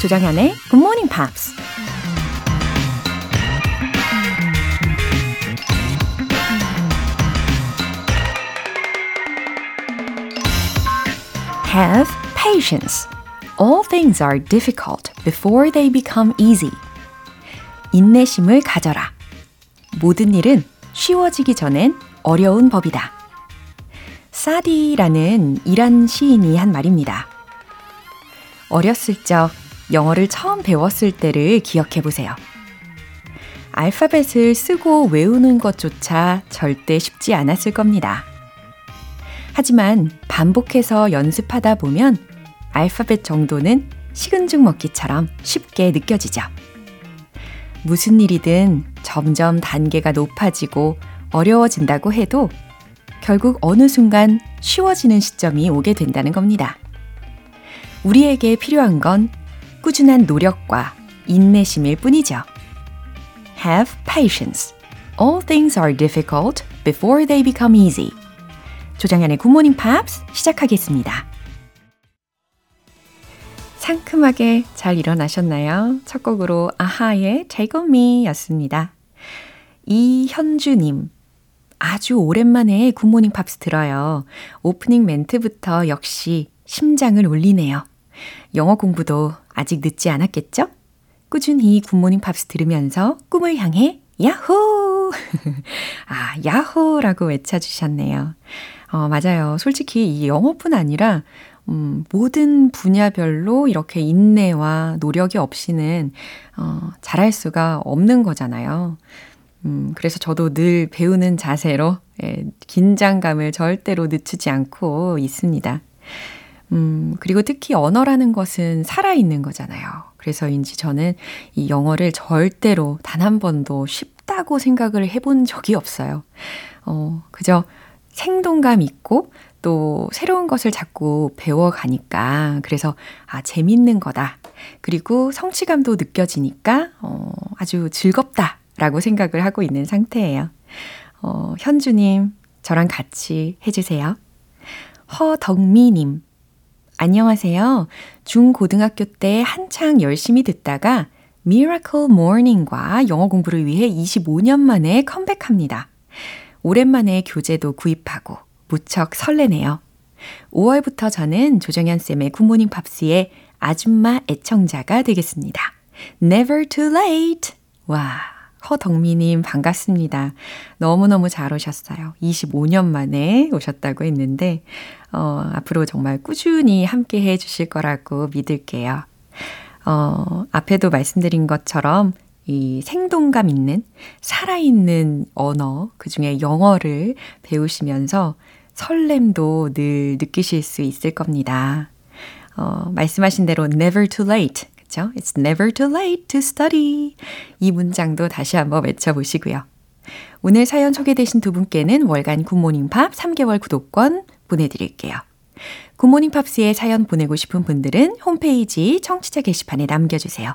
조장현의 Good Morning Pops. Have patience. All things are difficult before they become easy. 인내심을 가져라. 모든 일은 쉬워지기 전엔 어려운 법이다. 사디라는 이란 시인이 한 말입니다. 어렸을 적 영어를 처음 배웠을 때를 기억해 보세요. 알파벳을 쓰고 외우는 것조차 절대 쉽지 않았을 겁니다. 하지만 반복해서 연습하다 보면 알파벳 정도는 식은 죽 먹기처럼 쉽게 느껴지죠. 무슨 일이든 점점 단계가 높아지고 어려워진다고 해도 결국 어느 순간 쉬워지는 시점이 오게 된다는 겁니다. 우리에게 필요한 건 꾸준한 노력과 인내심일 뿐이죠. Have patience. All things are difficult before they become easy. 조장현의 굿모닝 팝스 시작하겠습니다. 상큼하게 잘 일어나셨나요? 첫 곡으로 아하의 Take on Me 였습니다. 이현주님, 아주 오랜만에 굿모닝 팝스 들어요. 오프닝 멘트부터 역시 심장을 울리네요. 영어 공부도 아직 늦지 않았겠죠? 꾸준히 굿모닝 팝스 들으면서 꿈을 향해 야호! 아, 야호라고 외쳐주셨네요. 어, 맞아요. 솔직히 이 영어뿐 아니라 음, 모든 분야별로 이렇게 인내와 노력이 없이는 어, 잘할 수가 없는 거잖아요. 음, 그래서 저도 늘 배우는 자세로 예, 긴장감을 절대로 늦추지 않고 있습니다. 음, 그리고 특히 언어라는 것은 살아있는 거잖아요. 그래서인지 저는 이 영어를 절대로 단 한 번도 쉽다고 생각을 해본 적이 없어요. 어, 그저 생동감 있고 또 새로운 것을 자꾸 배워가니까 그래서 아, 재밌는 거다. 그리고 성취감도 느껴지니까 어, 아주 즐겁다. 라고 생각을 하고 있는 상태예요. 어, 현주님, 저랑 같이 해주세요. 허덕미님, 안녕하세요. 중고등학교 때 한창 열심히 듣다가 Miracle Morning과 영어 공부를 위해 25년 만에 컴백합니다. 오랜만에 교재도 구입하고 무척 설레네요. 5월부터 저는 조정현 쌤의 굿모닝 팝스의 아줌마 애청자가 되겠습니다. Never too late! 와, 허덕미님 반갑습니다. 너무너무 잘 오셨어요. 25년 만에 오셨다고 했는데, 어, 앞으로 정말 꾸준히 함께 해 주실 거라고 믿을게요. 어, 앞에도 말씀드린 것처럼 이 생동감 있는, 살아있는 언어, 그 중에 영어를 배우시면서 설렘도 늘 느끼실 수 있을 겁니다. 어, 말씀하신 대로 never too late. 그쵸? It's never too late to study. 이 문장도 다시 한번 외쳐보시고요. 오늘 사연 소개되신 두 분께는 월간 굿모닝 팝 3개월 구독권 보내드릴게요. 굿모닝 팝스에 사연 보내고 싶은 분들은 홈페이지 청취자 게시판에 남겨주세요.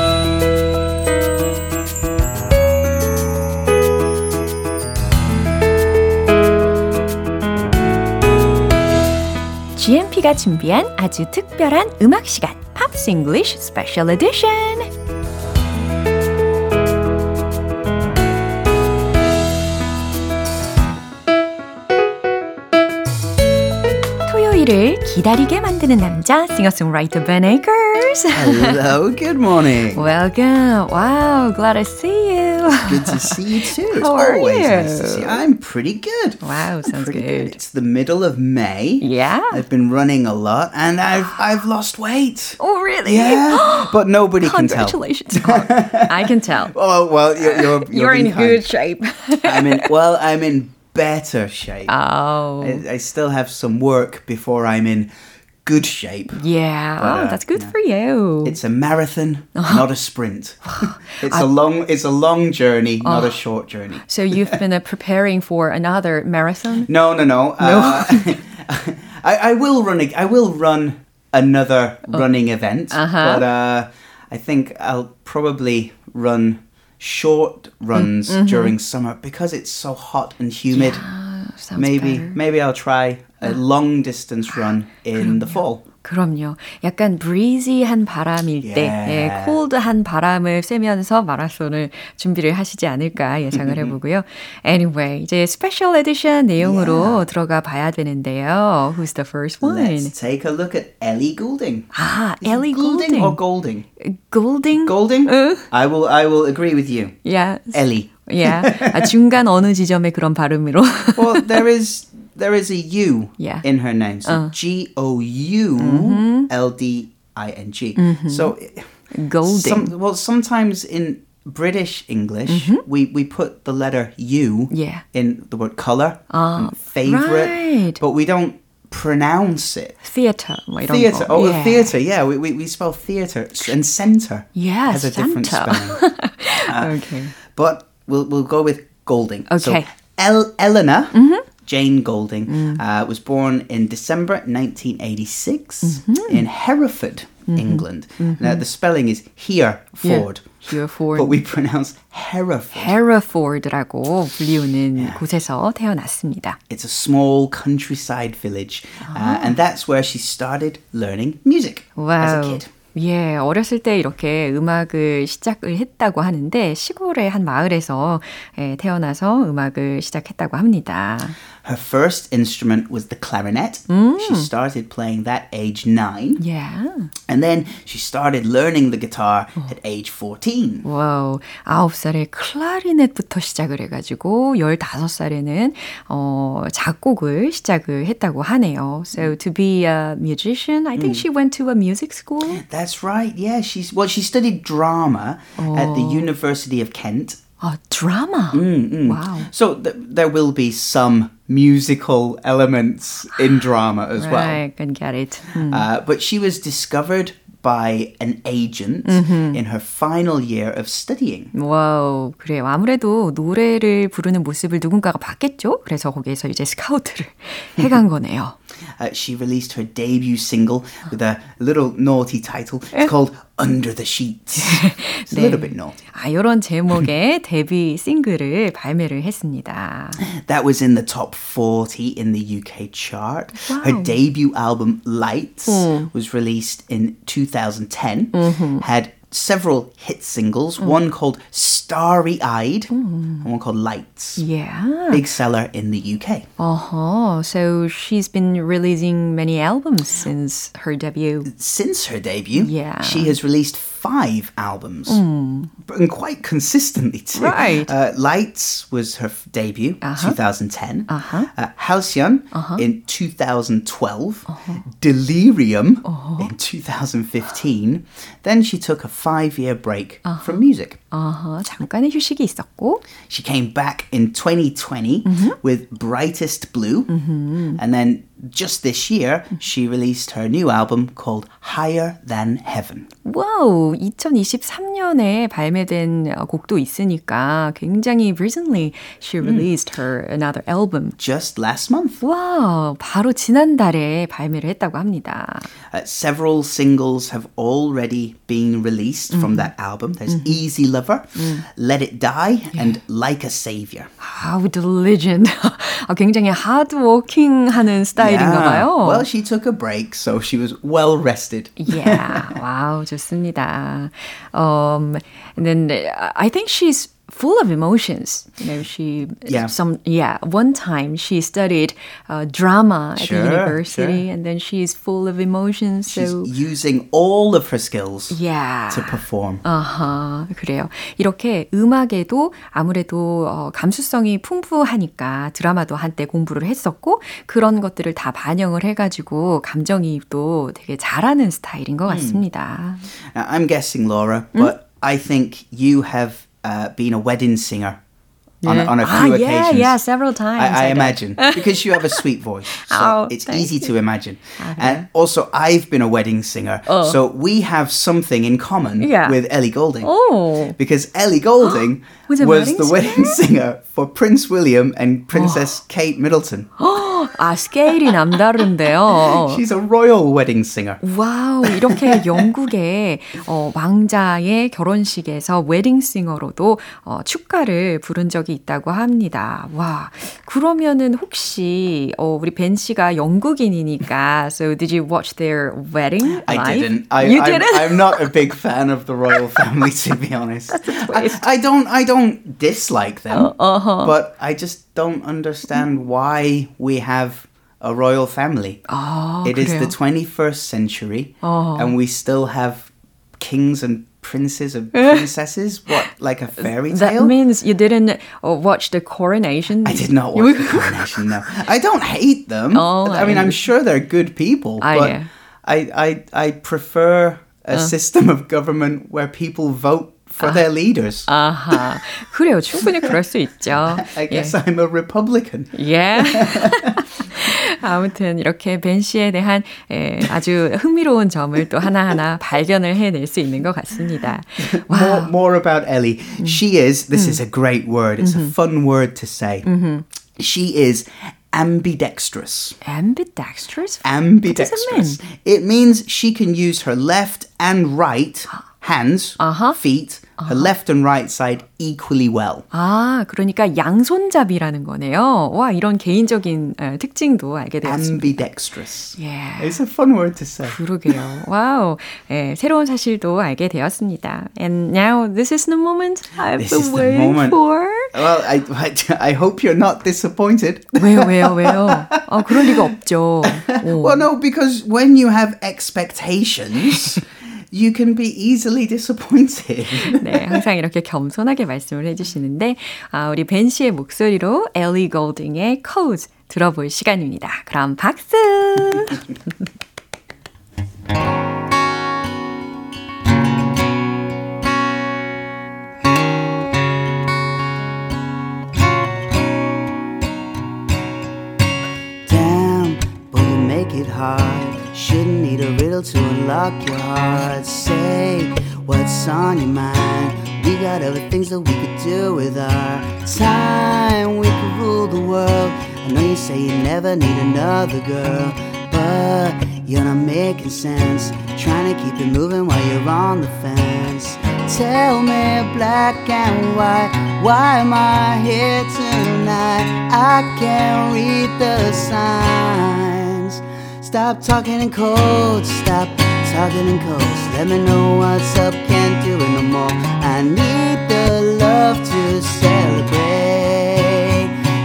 GMP가 준비한 아주 특별한 음악 시간, 팝스 잉글리쉬 스페셜 에디션. 토요일을 기다리게 만드는 남자, 싱어송라이터 Ben Akers. Hello, good morning. Welcome. Wow, glad to see you. Good to see you too. It's How are always you? nice to see you. I'm pretty good. Wow, sounds Pretty good. It's the middle of May. Yeah. I've been running a lot and I've I've lost weight. Oh, really? Yeah, but nobody can tell. Congratulations. Oh, I can tell. Oh well, you're you're, You're in being good kind. shape. I'm in well, I'm in better shape. oh. I, I still have some work before I'm in good shape. Yeah, But, oh, uh, that's good yeah. for you. It's a marathon, not a sprint. it's a long it's a long journey, not a short journey. so you've been uh, preparing for another marathon? No, no, no. Uh, I, I will run. A, I will run another running event, Uh-huh. but uh, I think I'll probably run short runs mm-hmm. during summer because it's so hot and humid. Sounds maybe better. maybe I'll try a long distance run in the fall. 그럼요. 약간 breezy한 바람일 때, Yeah. 예, cold한 바람을 쐬면서 마라손을 준비를 하시지 않을까 예상을 해보고요. Anyway, 이제 special edition 내용으로 들어가 봐야 되는데요. Who's the first one? Let's take a look at Ellie Goulding. 아, Is Ellie Goulding or Goulding. Golding? Goulding? Golding? Uh. I will I will agree with you. Yeah. Ellie. Yeah. 아, 중간 어느 지점의 그런 발음으로. Well, there is there is a U yeah. in her name. So. Uh. G O U L D I N G. Mm-hmm. So Golding. Some, well, sometimes in British English, mm-hmm. we, we put the letter U yeah. in the word color, uh, ah, favorite, right. but we don't pronounce it. Theater. Theater. Oh, yeah. theater. Yeah, we, we, we spell theater and center yeah, has a center. different spelling. uh, okay. But we'll, we'll go with Golding. Okay. So El- Eleanor. Mm-hmm. Jane Golding uh, was born in December 1986 in Hereford, England. Now the spelling is Hereford, Hereford. but we pronounce Hereford. Hereford라고 불리우는 곳에서 태어났습니다. It's a small countryside village, uh, and that's where she started learning music as a 와우. kid. 예, 어렸을 때 이렇게 음악을 시작을 했다고 하는데 시골의 한 마을에서 예, 태어나서 음악을 시작했다고 합니다. Her first instrument was the clarinet. She started playing that age nine. Yeah. And then she started learning the guitar at age 14. 와우, 아홉 살에 클라리넷부터 시작을 해가지고 열다섯 살에는 어, 작곡을 시작을 했다고 하네요. So to be a musician, I think she went to a music school. That's right. Yeah, she's well. She studied drama at the University of Kent. 아, 드라마. 와우. So th- there will be some musical elements in drama as well. Right, can get it. 음. Uh, but she was discovered by an agent in her final year of studying. 와우, 그래요. 아무래도 노래를 부르는 모습을 누군가가 봤겠죠? 그래서 거기에서 이제 스카우트를 해간 거네요. Uh, she released her debut single with a little naughty title. It's called Under the Sheets. It's a little bit naughty. 아, 이런 제목의 데뷔 싱글을 발매를 했습니다. That was in the top 40 in the UK chart. Her Wow. debut album, Lights, was released in 2010, had several hit singles, one called Starry Eyed and one called Lights. Yeah. Big seller in the UK. Uh-huh. So she's been releasing many albums since her debut. Since her debut, Yeah. she has released five albums, but- and quite consistently too. Right. Uh, Lights was her f- debut, 2010. Uh-huh. Uh, Halcyon in 2012. Delirium in 2015. Then she took a five-year break from music. 어허, 잠깐의 휴식이 있었고, She came back in 2020 with Brightest Blue. And then just this year, she released her new album called Higher Than Heaven. 와우, 2023년에 발매된 어, 곡도 있으니까 굉장히 recently she released her another album. Just last month. 와우, 바로 지난달에 발매를 했다고 합니다. Uh, several singles have already been released from that album. There's Easy Lover, Let It Die, and Like a Savior. 아, with the legend. 아, 굉장히 하드워킹하는 스타일 인가 봐요. Well, she took a break, so she was well rested. Yeah. 와우, 좋습니다. Um, and then uh, I think she's full of emotions. You know, she Yeah. some yeah. One time she studied uh, drama at Sure, the university, sure. and then she's full of emotions. She's So using all of her skills yeah. to perform. 아하, 그래요. 이렇게 음악에도 아무래도 어, 감수성이 풍부하니까 드라마도 한때 공부를 했었고 그런 것들을 다 반영을 해가지고 감정이입도 되게 잘하는 스타일인 것 같습니다. Now, I'm guessing, Laura, but I think you have uh, been a wedding singer on, on a ah, few yeah, occasions. yeah, several times. I, I did. imagine because you have a sweet voice, so Oh, it's easy to imagine. Ah, And also, I've been a wedding singer, so we have something in common Oh. Yeah. with Ellie Golding. Oh, Because Ellie Golding Was a was wedding the wedding singer for Prince William and Princess Kate Middleton. 아, 스케일이 남다른데요. She's a royal wedding singer. 와우, 이렇게 영국의 어, 왕자의 결혼식에서 웨딩싱어로도 어, 축가를 부른 적이 있다고 합니다. 와, 그러면은 혹시 어, 우리 벤 씨가 영국인이니까 So did you watch their wedding I live? didn't. I, you I'm, didn't? I'm not a big fan of the royal family, to be honest. I, I don't. I don't don't dislike them, oh, uh-huh. but I just don't understand why we have a royal family. Oh, it is the 21st century, oh. and we still have kings and princes and princesses? what, like a fairy tale? That means you didn't uh, watch the coronation? I did not watch the coronation, no. I don't hate them. Oh, I mean, I... am sure they're good people, but yeah. I, I, I prefer a uh. system of government where people vote for their leaders. 아하, 그래요. 충분히 그럴 수 있죠. I guess I'm a Republican. 예. 아무튼 이렇게 벤 씨에 대한 에, 아주 흥미로운 점을 또 하나하나 발견을 해낼 수 있는 것 같습니다. More, 와, more about Ellie. She is, this is a great word, it's a fun word to say. She is ambidextrous. ambidextrous? Ambidextrous. It means she can use her left and right hands, Uh-huh. feet, her left and right side equally well. 아, 그러니까 양손잡이라는 거네요. 와, 이런 개인적인 에, 특징도 알게 되었습니다. Ambidextrous. 예. It's a fun word to say. 그러게요. 와우. 예, 새로운 사실도 알게 되었습니다. And now this is the moment I've This been is the waiting moment. for. Well, I, I, I hope you're not disappointed. 왜요, 왜요, 왜요? 어, 그럴 리가 없죠. 오. Well, no, because when you have expectations, you can be easily disappointed. 네, 항상 이렇게 겸손하게 말씀을 해주시는데, 아, 우리 벤 씨의 목소리로 엘리 골딩의 Codes 들어볼 시간입니다. 그럼 박수! Damn, boy, you make it hard. Shouldn't need a riddle to unlock your heart. Say what's on your mind. We got other things that we could do with our time. We could rule the world. I know you say you never need another girl, but you're not making sense. Trying to keep it moving while you're on the fence. Tell me black and white, why am I here tonight? I can't read the signs. Stop talking in codes, stop talking in codes. Let me know what's up, can't do it no more. I need the love to celebrate.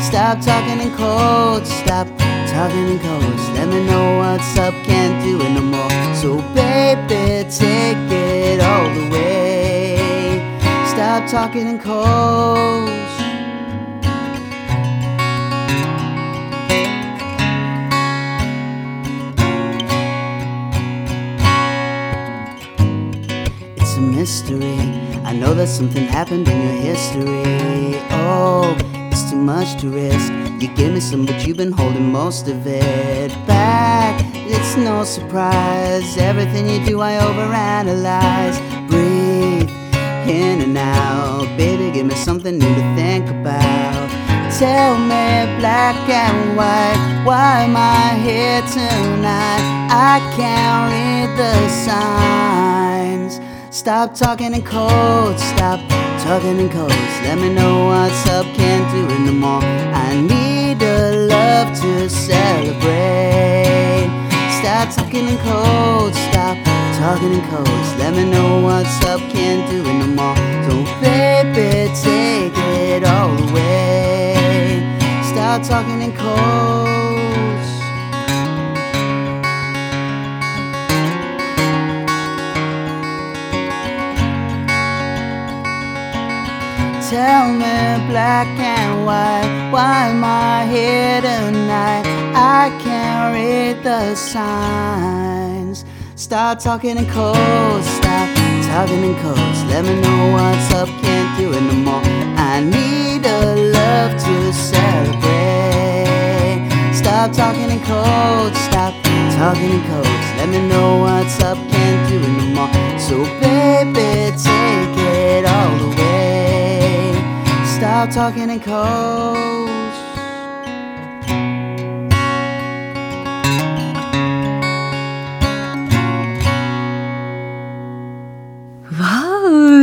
Stop talking in codes, stop talking in codes. Let me know what's up, can't do it no more. So baby, take it all the way. Stop talking in codes. Mystery. I know that something happened in your history. Oh, it's too much to risk. You give me some, but you've been holding most of it back. It's no surprise. Everything you do, I overanalyze. Breathe in and out. Baby, give me something new to think about. Tell me black and white, why am I here tonight? I can't read the signs. Stop talking in codes, stop talking in codes. Let me know what's up, can't do it no more. I need a love to celebrate. Stop talking in codes, stop talking in codes. Let me know what's up, can't do it no more. So baby, take it all away. Stop talking in codes. Tell me black and white, why am I here tonight? I can't read the signs. Stop talking in codes, stop talking in codes. Let me know what's up, can't do it no more. I need a love to celebrate. Stop talking in codes, stop talking in codes. Let me know what's up, can't do it no more. So baby, take it all away. Stop talking in codes.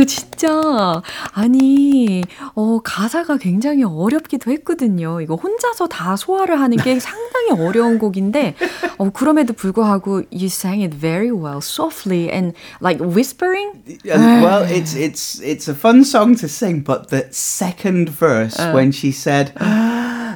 진짜. 아니, 어, 가사가 굉장히 어렵기도 했거든요. 이거 혼자서 다 소화를 하는 게 상당히 어려운 곡인데, 어, 그럼에도 불구하고 you sang it very well, softly and like whispering. Uh, well, it's it's it's a fun song to sing, but the second verse when she said,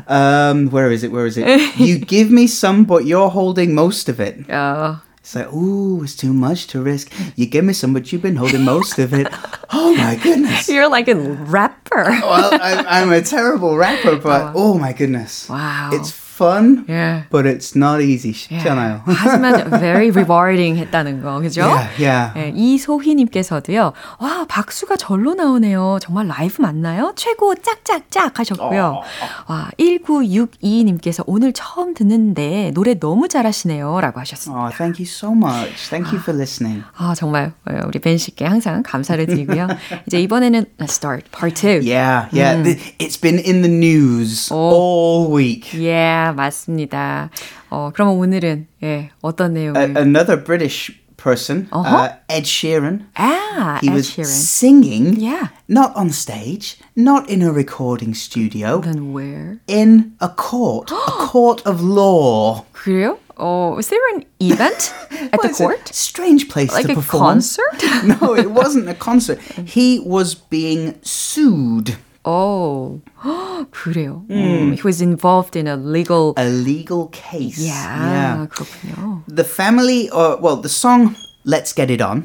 um, "Where is it? Where is it? you give me some, but you're holding most of it." 어, It's like, ooh, it's too much to risk. You give me some, but you've been holding most of it. Oh my goodness. you're like a rapper. Well, I'm, I'm a terrible rapper, but oh. oh my goodness. Wow. It's fun, Yeah. but it's not easy. 예. 쉽잖아요. 하지만 very rewarding 했다는 거, 그죠? Yeah, yeah. 예, 이소희님께서도요, 와, 박수가 절로 나오네요. 정말 라이브 맞나요? 최고 짝짝짝 하셨고요. 와, 1962님께서 오늘 처음 듣는데 노래 너무 잘하시네요. 라고 하셨습니다. Oh, thank you so much. Thank you for listening. 아, 정말 어, 우리 벤 씨께 항상 감사를 드리고요. 이제 이번에는 Let's start part 2. Yeah, yeah. th- It's been in the news all week. Yeah, 맞습니다. 어, 그러면 오늘은 예, 어떤 내용을? A- another British person, Uh-huh. uh, Ed Sheeran. 아, He Ed was Sheeran. singing, Yeah. not on stage, not in a recording studio, Then where? in a court, a court of law. 그래요? 어, was there an event at the Well, it's a court? strange place Like to a perform. concert? no, it wasn't a concert. He was being sued. Oh, 그래요. 음, he was involved in a legal. A legal case. yeah, 그렇군요. The family, or well, the song "Let's Get It On"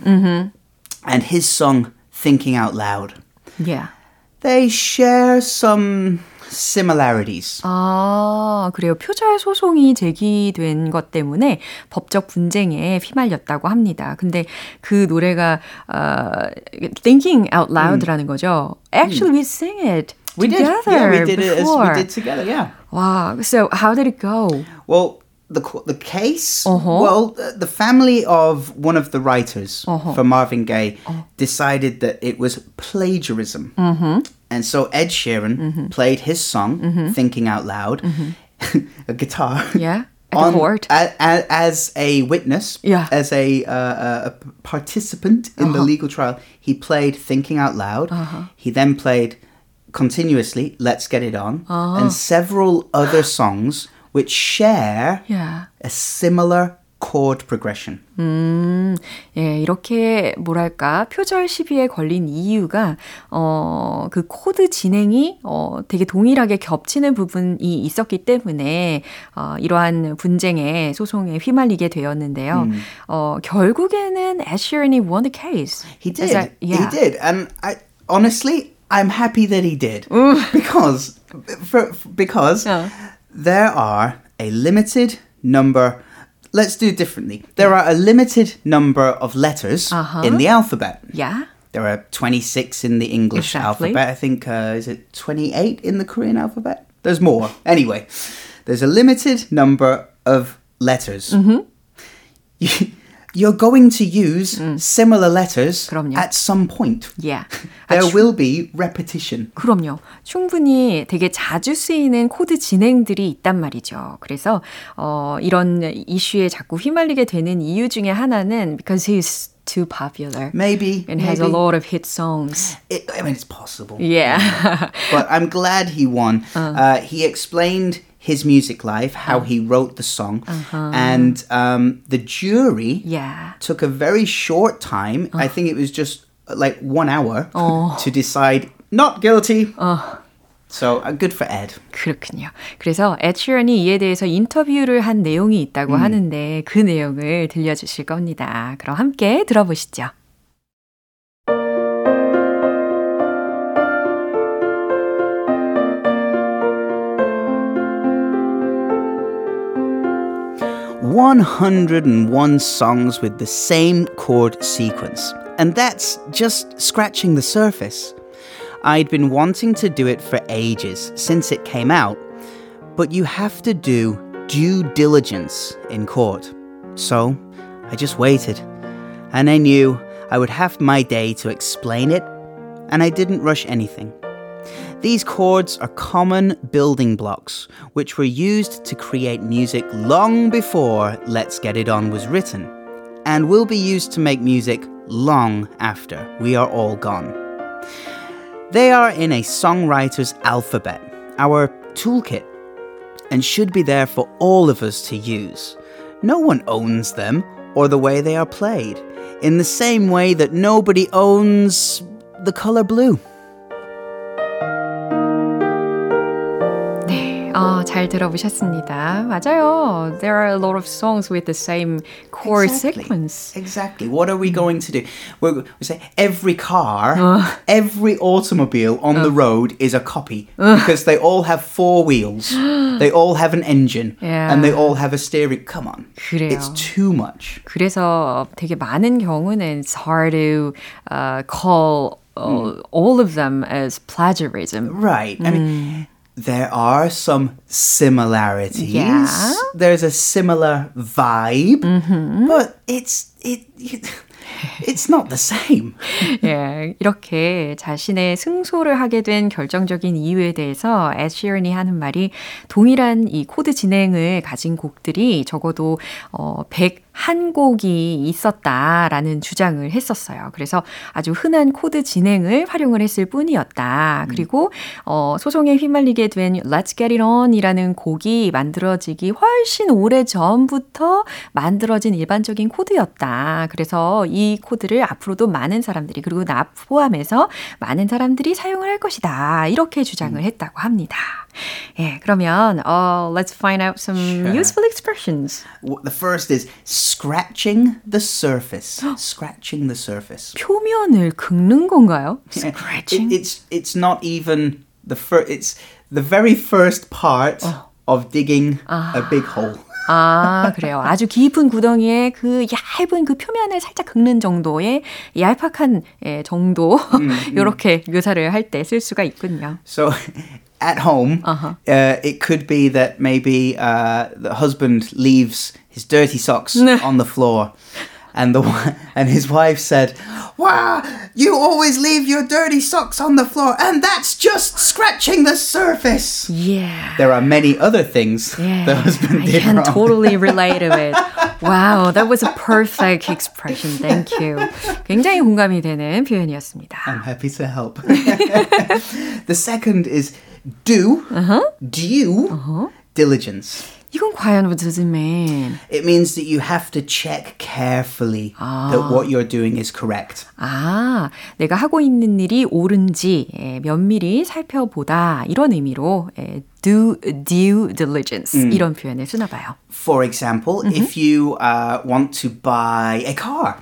and his song "Thinking Out Loud," Yeah. they share some similarities. 아, 그래요. 표절 소송이 제기된 것 때문에 법적 분쟁에 휘말렸다고 합니다. 근데 그 노래가 어, Thinking Out Loud라는 거죠. Actually, we sing it We did, together yeah, we did it as we before. did together, yeah. Wow. So how did it go? Well, the co- the case. Uh-huh. Well, uh, the family of one of the writers Uh-huh. for Marvin Gaye decided that it was plagiarism, mm-hmm. and so Ed Sheeran Mm-hmm. played his song mm-hmm. "Thinking Out Loud," mm-hmm. a guitar. Yeah. On- court. a- a- as a witness, Yeah. as a, uh, uh a participant in the uh-huh. legal trial, he played "Thinking Out Loud." Uh-huh. He then played continuously "Let's Get It On" uh-huh. and several other songs which share Yeah. a similar chord progression. 예, 이렇게 뭐랄까 표절 시비에 걸린 이유가 어, 그 코드 진행이 어, 되게 동일하게 겹치는 부분이 있었기 때문에 어, 이러한 분쟁에 소송에 휘말리게 되었는데요. 어, 결국에는 Sheeran이 won the case. He did. that- yeah. He did, and I honestly, I'm happy that he did because for, because Yeah. there are a limited number. Let's do it differently. There are a limited number of letters Uh-huh. in the alphabet. Yeah. There are 26 in the English Exactly. alphabet. I think, uh, is it 28 in the Korean alphabet? There's more. Anyway, there's a limited number of letters. Mm-hmm. You, you're going to use similar letters Mm. 그럼요. at some point. Yeah. There 아주- will be repetition. 그럼요. 충분히 되게 자주 쓰이는 코드 진행들이 있단 말이죠. 그래서 어, 이런 이슈에 자꾸 휘말리게 되는 이유 중에 하나는 because he's too popular Maybe. and has a maybe. lot of hit songs. It, I mean, it's possible. Yeah. but I'm glad he won. Uh, he explained his music life, how he wrote the song, and um, the jury yeah. took a very short time. I think it was just uh, like one hour to decide not guilty. So uh, good for Ed. 그렇군요. 그래서 에드 시런이 이에 대해서 인터뷰를 한 내용이 있다고 하는데 그 내용을 들려주실 겁니다. 그럼 함께 들어보시죠. One hundred and one songs with the same chord sequence, and that's just scratching the surface. I'd been wanting to do it for ages since it came out, but you have to do due diligence in court. So I just waited, and I knew I would have my day to explain it, and I didn't rush anything. These chords are common building blocks which were used to create music long before Let's Get It On was written. and will be used to make music long after we are all gone. They are in a songwriter's alphabet, our toolkit, and should be there for all of us to use. No one owns them or the way they are played, in the same way that nobody owns the color blue. 아, 잘 들어보셨습니다. 맞아요. There are a lot of songs with the same chord exactly. sequence. Exactly. What are we going to do? We're, we say every car, uh. every automobile on uh. the road is a copy uh. because they all have four wheels, they all have an engine, yeah. and they all have a steering. Come on. 그래요. It's too much. 그래서 되게 많은 경우는 it's hard to uh, call uh, all, mm. all of them as plagiarism. Right. I mean, there are some similarities. Yeah. There's a similar vibe, but it's it. It's not the same. 예, 이렇게 자신의 승소를 하게 된 결정적인 이유에 대해서 시런이 하는 말이 동일한 이 코드 진행을 가진 곡들이 적어도 어, 101곡이 있었다라는 주장을 했었어요. 그래서 아주 흔한 코드 진행을 활용을 했을 뿐이었다. 그리고 어, 소송에 휘말리게 된 Let's Get It On이라는 곡이 만들어지기 훨씬 오래 전부터 만들어진 일반적인 코드였다. 그래서 이 코드를 앞으로도 많은 사람들이 그리고 나 포함해서 많은 사람들이 사용을 할 것이다. 이렇게 주장을 했다고 합니다. 예, 그러면 어, let's find out some Sure. useful expressions. The first is scratching the surface. scratching the surface. 표면을 긁는 건가요? It- Scratching. it's it's not even the first. It's the very first part of digging a big hole. 아, 그래요. 아주 깊은 구덩이에 그 얇은 그 표면을 살짝 긁는 정도의 얄팍한 예, 정도 이렇게 묘사를 할 때 쓸 수가 있군요. So at home, Uh-huh. uh, it could be that maybe uh, the husband leaves his dirty socks on the floor. And the wi- and his wife said, "Wow, you always leave your dirty socks on the floor, and that's just scratching the surface." Yeah. There are many other things Yeah, the husband I did can wrong. totally relate to it. Wow, that was a perfect expression. Thank you. 굉장히 공감이 되는 표현이었습니다. I'm happy to help. the second is do, due diligence. 이건 과연 what does it mean? It means that you have to check carefully that what you're doing is correct. 아, 내가 하고 있는 일이 옳은지 예, 면밀히 살펴보다 이런 의미로 예, do due diligence 이런 표현을 쓰나 봐요. For example, if you uh, want to buy a car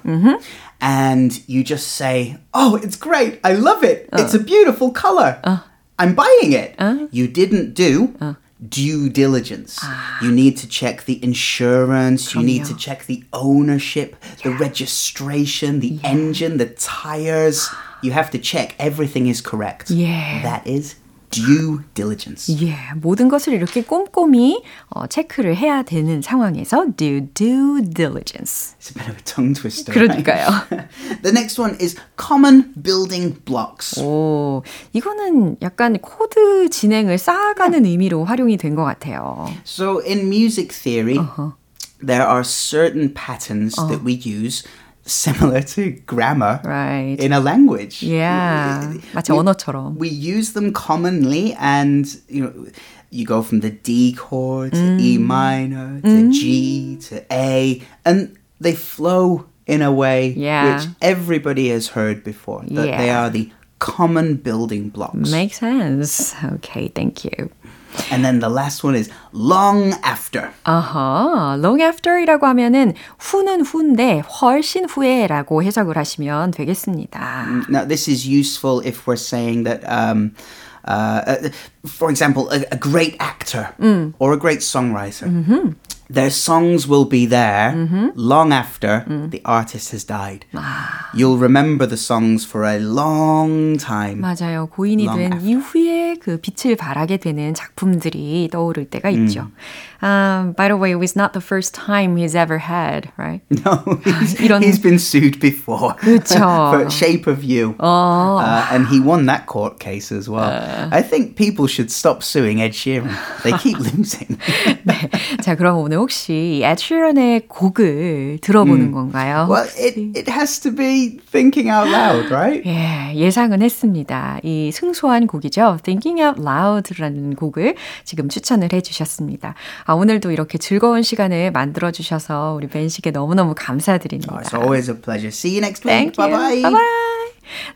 and you just say, Oh, it's great. I love it. It's a beautiful color. I'm buying it. Uh? You didn't do. Uh. Due diligence. Ah. You need to check the insurance. You oh, need to check the ownership, the registration, the engine, the tires. You have to check everything is correct. Yeah. That is due diligence. 예, 모든 것을 이렇게 꼼꼼히 어, 체크를 해야 되는 상황에서 do due diligence. It's a bit of a tongue twister. right? 그러니까요. the next one is common building blocks. 오, 이거는 약간 코드 진행을 쌓아가는 의미로 활용이 된 것 같아요. So in music theory, there are certain patterns that we use similar to grammar Right. in a language. Yeah. 마치 We- 언어처럼. We use them commonly and you know you go from the D chord to E minor to G to A and they flow in a way Yeah. which everybody has heard before. That they Yeah. are the common building blocks. Makes sense. Okay, thank you. And then the last one is long after. 아하, long after이라고 하면은 후는 후인데 훨씬 후에라고 해석을 하시면 되겠습니다. Now, this is useful if we're saying that, um, uh, uh, for example, a, a great actor or a great songwriter. Their songs will be there long after the artist has died. You'll remember the songs for a long time. 맞아요. 고인이 Long 된 after. 이후에 그 빛을 발하게 되는 작품들이 떠오를 때가 있죠. Um, by the way, it was not the first time he's ever had, right? No, he's, 이런- he's been sued before 그쵸. for Shape of You. Uh, and he won that court case as well. I think people should stop suing Ed Sheeran. They keep losing. 네. 자, 그럼 오늘 혹시 Ed Sheeran의 곡을 들어보는 음. 건가요? Well, it, it has to be thinking out loud, right? 예, 예상은 했습니다. 이 승소한 곡이죠. Thinking Out Loud라는 곡을 지금 추천을 해주셨습니다. 아, 오늘도 이렇게 즐거운 시간을 만들어주셔서 우리 벤 씨께 너무너무 감사드립니다. Oh, it's always a pleasure. See you next week. Thank bye bye. Bye bye.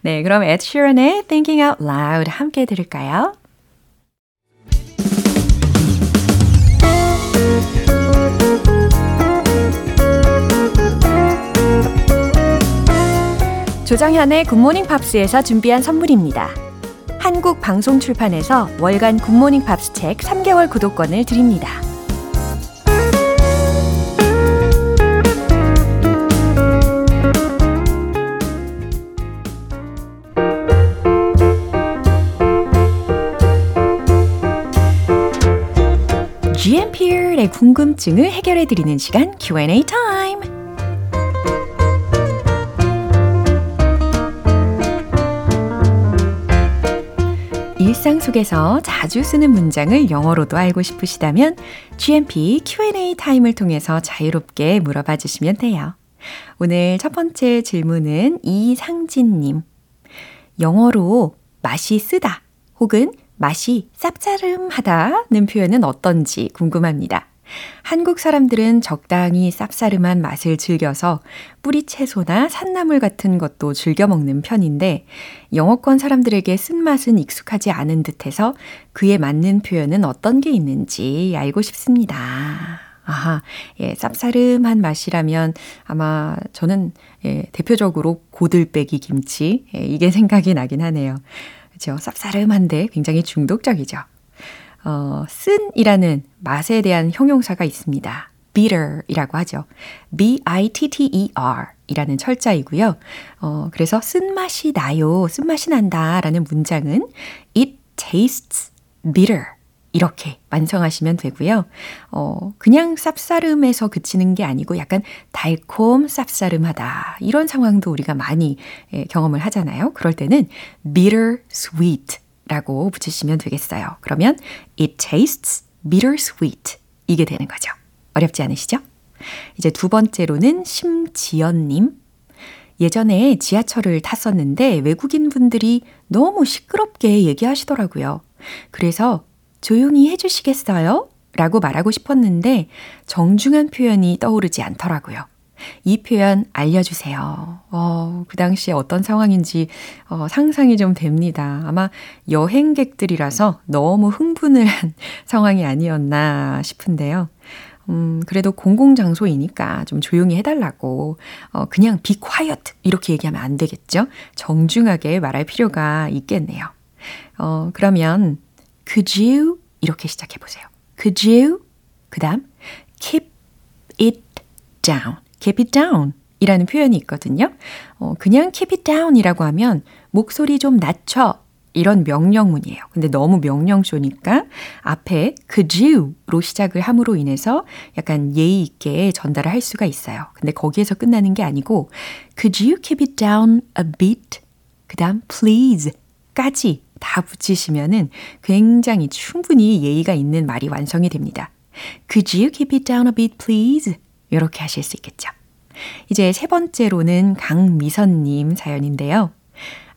네, 그럼 Ed Sheeran의 Thinking Out Loud 함께 들을까요? 조정현의 굿모닝 팝스에서 준비한 선물입니다. 한국 방송 출판에서 월간 굿모닝 팝스 책 3개월 구독권을 드립니다. 궁금증을 해결해 드리는 시간 Q&A 타임. 일상 속에서 자주 쓰는 문장을 영어로도 알고 싶으시다면 GMP Q&A 타임을 통해서 자유롭게 물어봐 주시면 돼요. 오늘 첫 번째 질문은 이상진님. 영어로 맛이 쓰다 혹은 맛이 쌉싸름하다는 표현은 어떤지 궁금합니다. 한국 사람들은 적당히 쌉싸름한 맛을 즐겨서 뿌리 채소나 산나물 같은 것도 즐겨 먹는 편인데 영어권 사람들에게 쓴맛은 익숙하지 않은 듯해서 그에 맞는 표현은 어떤 게 있는지 알고 싶습니다. 아하, 예, 쌉싸름한 맛이라면 아마 저는 예, 대표적으로 고들빼기 김치, 예, 이게 생각이 나긴 하네요. 그죠? 쌉싸름한데 굉장히 중독적이죠. 어, 쓴이라는 맛에 대한 형용사가 있습니다. bitter이라고 하죠. B-I-T-T-E-R 이라는 철자이고요. 어, 그래서 쓴맛이 나요, 쓴맛이 난다 라는 문장은 it tastes bitter 이렇게 완성하시면 되고요. 어, 그냥 쌉싸름해서 그치는 게 아니고 약간 달콤 쌉싸름하다. 이런 상황도 우리가 많이 예, 경험을 하잖아요. 그럴 때는 bitter sweet 라고 붙이시면 되겠어요. 그러면 it tastes bittersweet 이게 되는 거죠. 어렵지 않으시죠? 이제 두 번째로는 심지연님. 예전에 지하철을 탔었는데 외국인 분들이 너무 시끄럽게 얘기하시더라고요. 그래서 조용히 해주시겠어요? 라고 말하고 싶었는데 정중한 표현이 떠오르지 않더라고요. 이 표현 알려주세요. 어, 그 당시에 어떤 상황인지 어, 상상이 좀 됩니다. 아마 여행객들이라서 너무 흥분을 한 상황이 아니었나 싶은데요. 음, 그래도 공공장소이니까 좀 조용히 해달라고, 어, 그냥 be quiet 이렇게 얘기하면 안 되겠죠? 정중하게 말할 필요가 있겠네요. 어, 그러면, could you? 이렇게 시작해 보세요. could you? 그 다음, keep it down. Keep it down 이라는 표현이 있거든요. 어, 그냥 keep it down 이라고 하면 목소리 좀 낮춰 이런 명령문이에요. 근데 너무 명령쇼니까 앞에 could you로 시작을 함으로 인해서 약간 예의 있게 전달을 할 수가 있어요. 근데 거기에서 끝나는 게 아니고 could you keep it down a bit? 그 다음 please 까지 다 붙이시면은 굉장히 충분히 예의가 있는 말이 완성이 됩니다. Could you keep it down a bit, please? 이렇게 하실 수 있겠죠. 이제 세 번째로는 강미선님 사연인데요.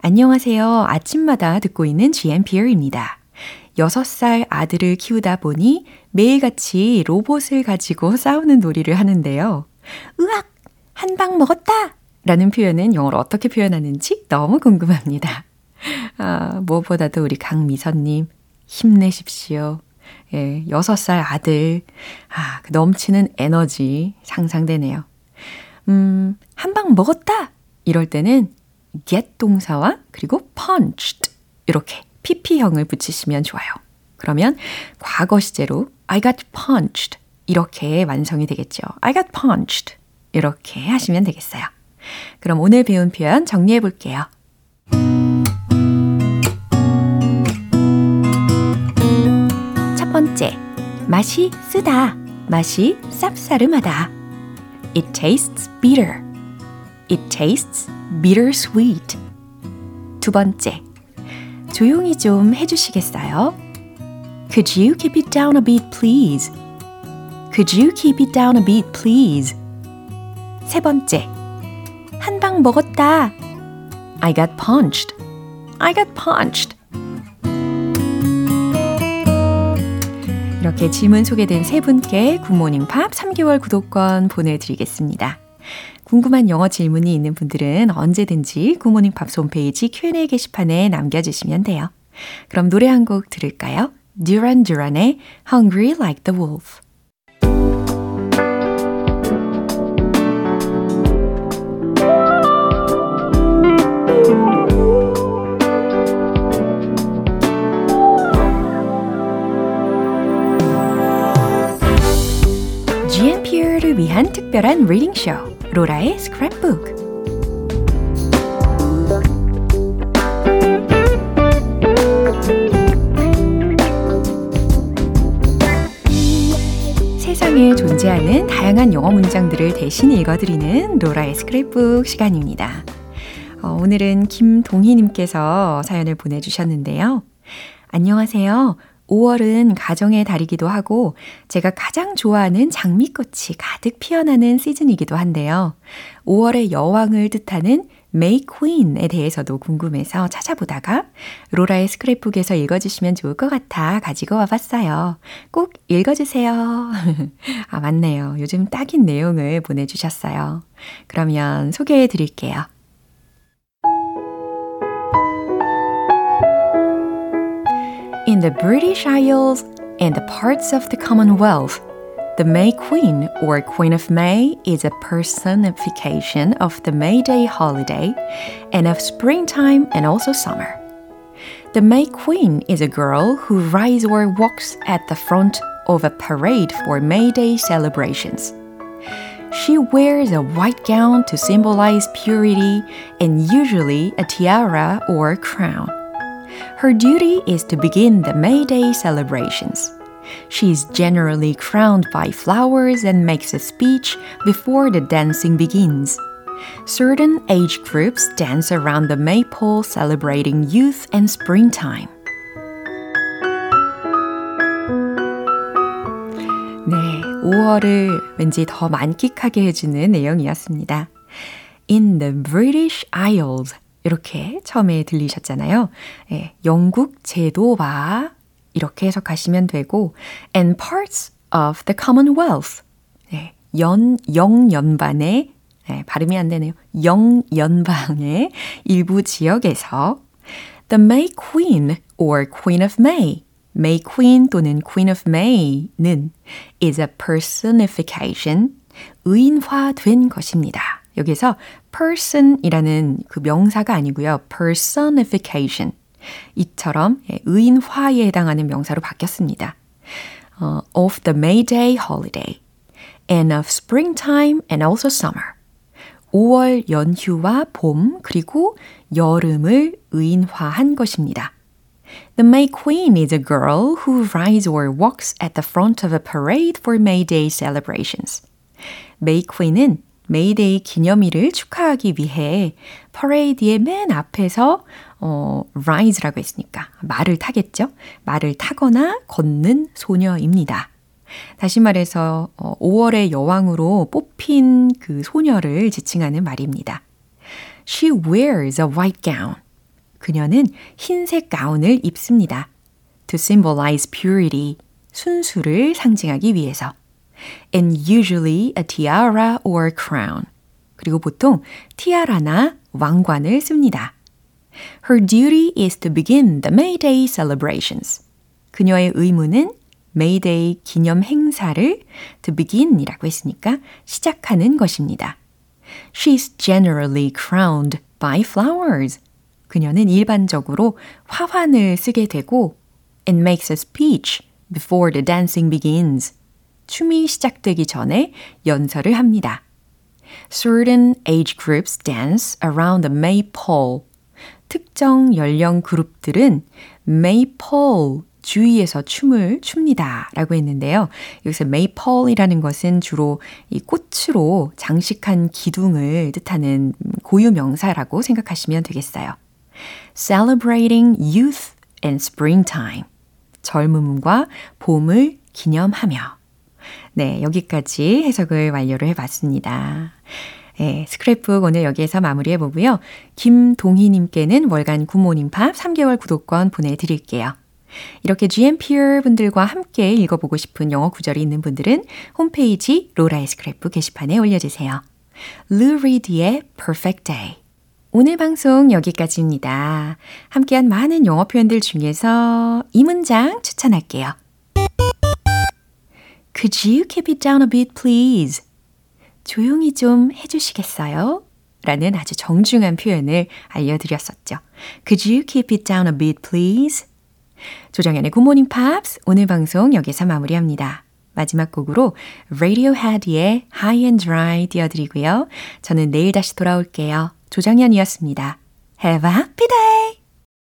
안녕하세요. 아침마다 듣고 있는 GMPR입니다. 6살 아들을 키우다 보니 매일같이 로봇을 가지고 싸우는 놀이를 하는데요. 으악! 한 방 먹었다! 라는 표현은 영어로 어떻게 표현하는지 너무 궁금합니다. 아, 무엇보다도 우리 강미선님, 힘내십시오. 예, 6살 아들. 아, 그 넘치는 에너지 상상되네요. 음, 한 방 먹었다! 이럴 때는 get 동사와 그리고 punched 이렇게 pp형을 붙이시면 좋아요. 그러면 과거 시제로 I got punched 이렇게 완성이 되겠죠. I got punched 이렇게 하시면 되겠어요. 그럼 오늘 배운 표현 정리해 볼게요. 번째, 맛이 쓰다, 맛이 쌉싸름하다. It tastes bitter. It tastes bittersweet. 두 번째, 조용히 좀 해주시겠어요? Could you keep it down a bit, please? Could you keep it down a bit, please? 세 번째. 한 방 먹었다. I got punched. I got punched. 이렇게 질문 소개된 세 분께 굿모닝 팝 3개월 구독권 보내드리겠습니다. 궁금한 영어 질문이 있는 분들은 언제든지 굿모닝 팝 홈페이지 Q&A 게시판에 남겨주시면 돼요. 그럼 노래 한 곡 들을까요? Duran Duran의 Hungry Like the Wolf. 위한 특별한 리딩 쇼 로라의 스크랩북 세상에 존재하는 다양한 영어 문장들을 대신 읽어드리는 로라의 스크랩북 시간입니다. 어, 오늘은 김동희님께서 사연을 보내주셨는데요. 안녕하세요. 5월은 가정의 달이기도 하고 제가 가장 좋아하는 장미꽃이 가득 피어나는 시즌이기도 한데요. 5월의 여왕을 뜻하는 메이 퀸에 대해서도 궁금해서 찾아보다가 로라의 스크랩북에서 읽어주시면 좋을 것 같아 가지고 와봤어요. 꼭 읽어주세요. 아, 맞네요. 요즘 딱인 내용을 보내주셨어요. 그러면 소개해 드릴게요. In the British Isles and the parts of the Commonwealth, the May Queen or Queen of May is a personification of the May Day holiday and of springtime and also summer. The May Queen is a girl who rides or walks at the front of a parade for May Day celebrations. She wears a white gown to symbolize purity and usually a tiara or crown. Her duty is to begin the May Day celebrations. She is generally crowned by flowers and makes a speech before the dancing begins. Certain age groups dance around the maypole celebrating youth and springtime. 네, 5월을 왠지 더 만끽하게 해주는 내용이었습니다. In the British Isles 이렇게 처음에 들리셨잖아요. 예, 영국 제도와 이렇게 해석하시면 되고 and parts of the Commonwealth 네, 연 영연반의 네, 발음이 안 되네요. 영연방의 일부 지역에서 the May Queen or Queen of May May Queen 또는 Queen of May는 is a personification 의인화된 것입니다. 여기서 person이라는 그 명사가 아니고요. personification. 이처럼 의인화에 해당하는 명사로 바뀌었습니다. Uh, of the May Day holiday and of springtime and also summer. 5월 연휴와 봄 그리고 여름을 의인화한 것입니다. The May Queen is a girl who rides or walks at the front of a parade for May Day celebrations. May Queen은 메이데이 기념일을 축하하기 위해 퍼레이드의 맨 앞에서 어, ride라고 했으니까 말을 타겠죠. 말을 타거나 걷는 소녀입니다. 다시 말해서 어, 5월의 여왕으로 뽑힌 그 소녀를 지칭하는 말입니다. She wears a white gown. 그녀는 흰색 가운을 입습니다. To symbolize purity. 순수를 상징하기 위해서. And usually a tiara or crown. 그리고 보통 티아라나 왕관을 씁니다. Her duty is to begin the May Day celebrations. 그녀의 의무는 May Day 기념 행사를 to begin이라고 했으니까 시작하는 것입니다. She's generally crowned by flowers. 그녀는 일반적으로 화환을 쓰게 되고 and makes a speech before the dancing begins. 춤이 시작되기 전에 연설을 합니다. Certain age groups dance around the maypole. 특정 연령 그룹들은 maypole 주위에서 춤을 춥니다. 라고 했는데요. 여기서 maypole이라는 것은 주로 이 꽃으로 장식한 기둥을 뜻하는 고유 명사라고 생각하시면 되겠어요. Celebrating youth and springtime. 젊음과 봄을 기념하며 네, 여기까지 해석을 완료를 해봤습니다. 네, 스크랩북 오늘 여기에서 마무리해보고요. 김동희님께는 월간 굿모닝 팝 3개월 구독권 보내드릴게요. 이렇게 GMPR 분들과 함께 읽어보고 싶은 영어 구절이 있는 분들은 홈페이지 로라의 스크랩북 게시판에 올려주세요. Lou Reed의 Perfect Day. 오늘 방송 여기까지입니다. 함께한 많은 영어 표현들 중에서 이 문장 추천할게요. Could you keep it down a bit, please? 조용히 좀 해주시겠어요? 라는 아주 정중한 표현을 알려드렸었죠. Could you keep it down a bit, please? 조정연의 Good Morning Pops 오늘 방송 여기서 마무리합니다. 마지막 곡으로 Radiohead의 High and Dry 띄워드리고요. 저는 내일 다시 돌아올게요. 조정연이었습니다. Have a happy day!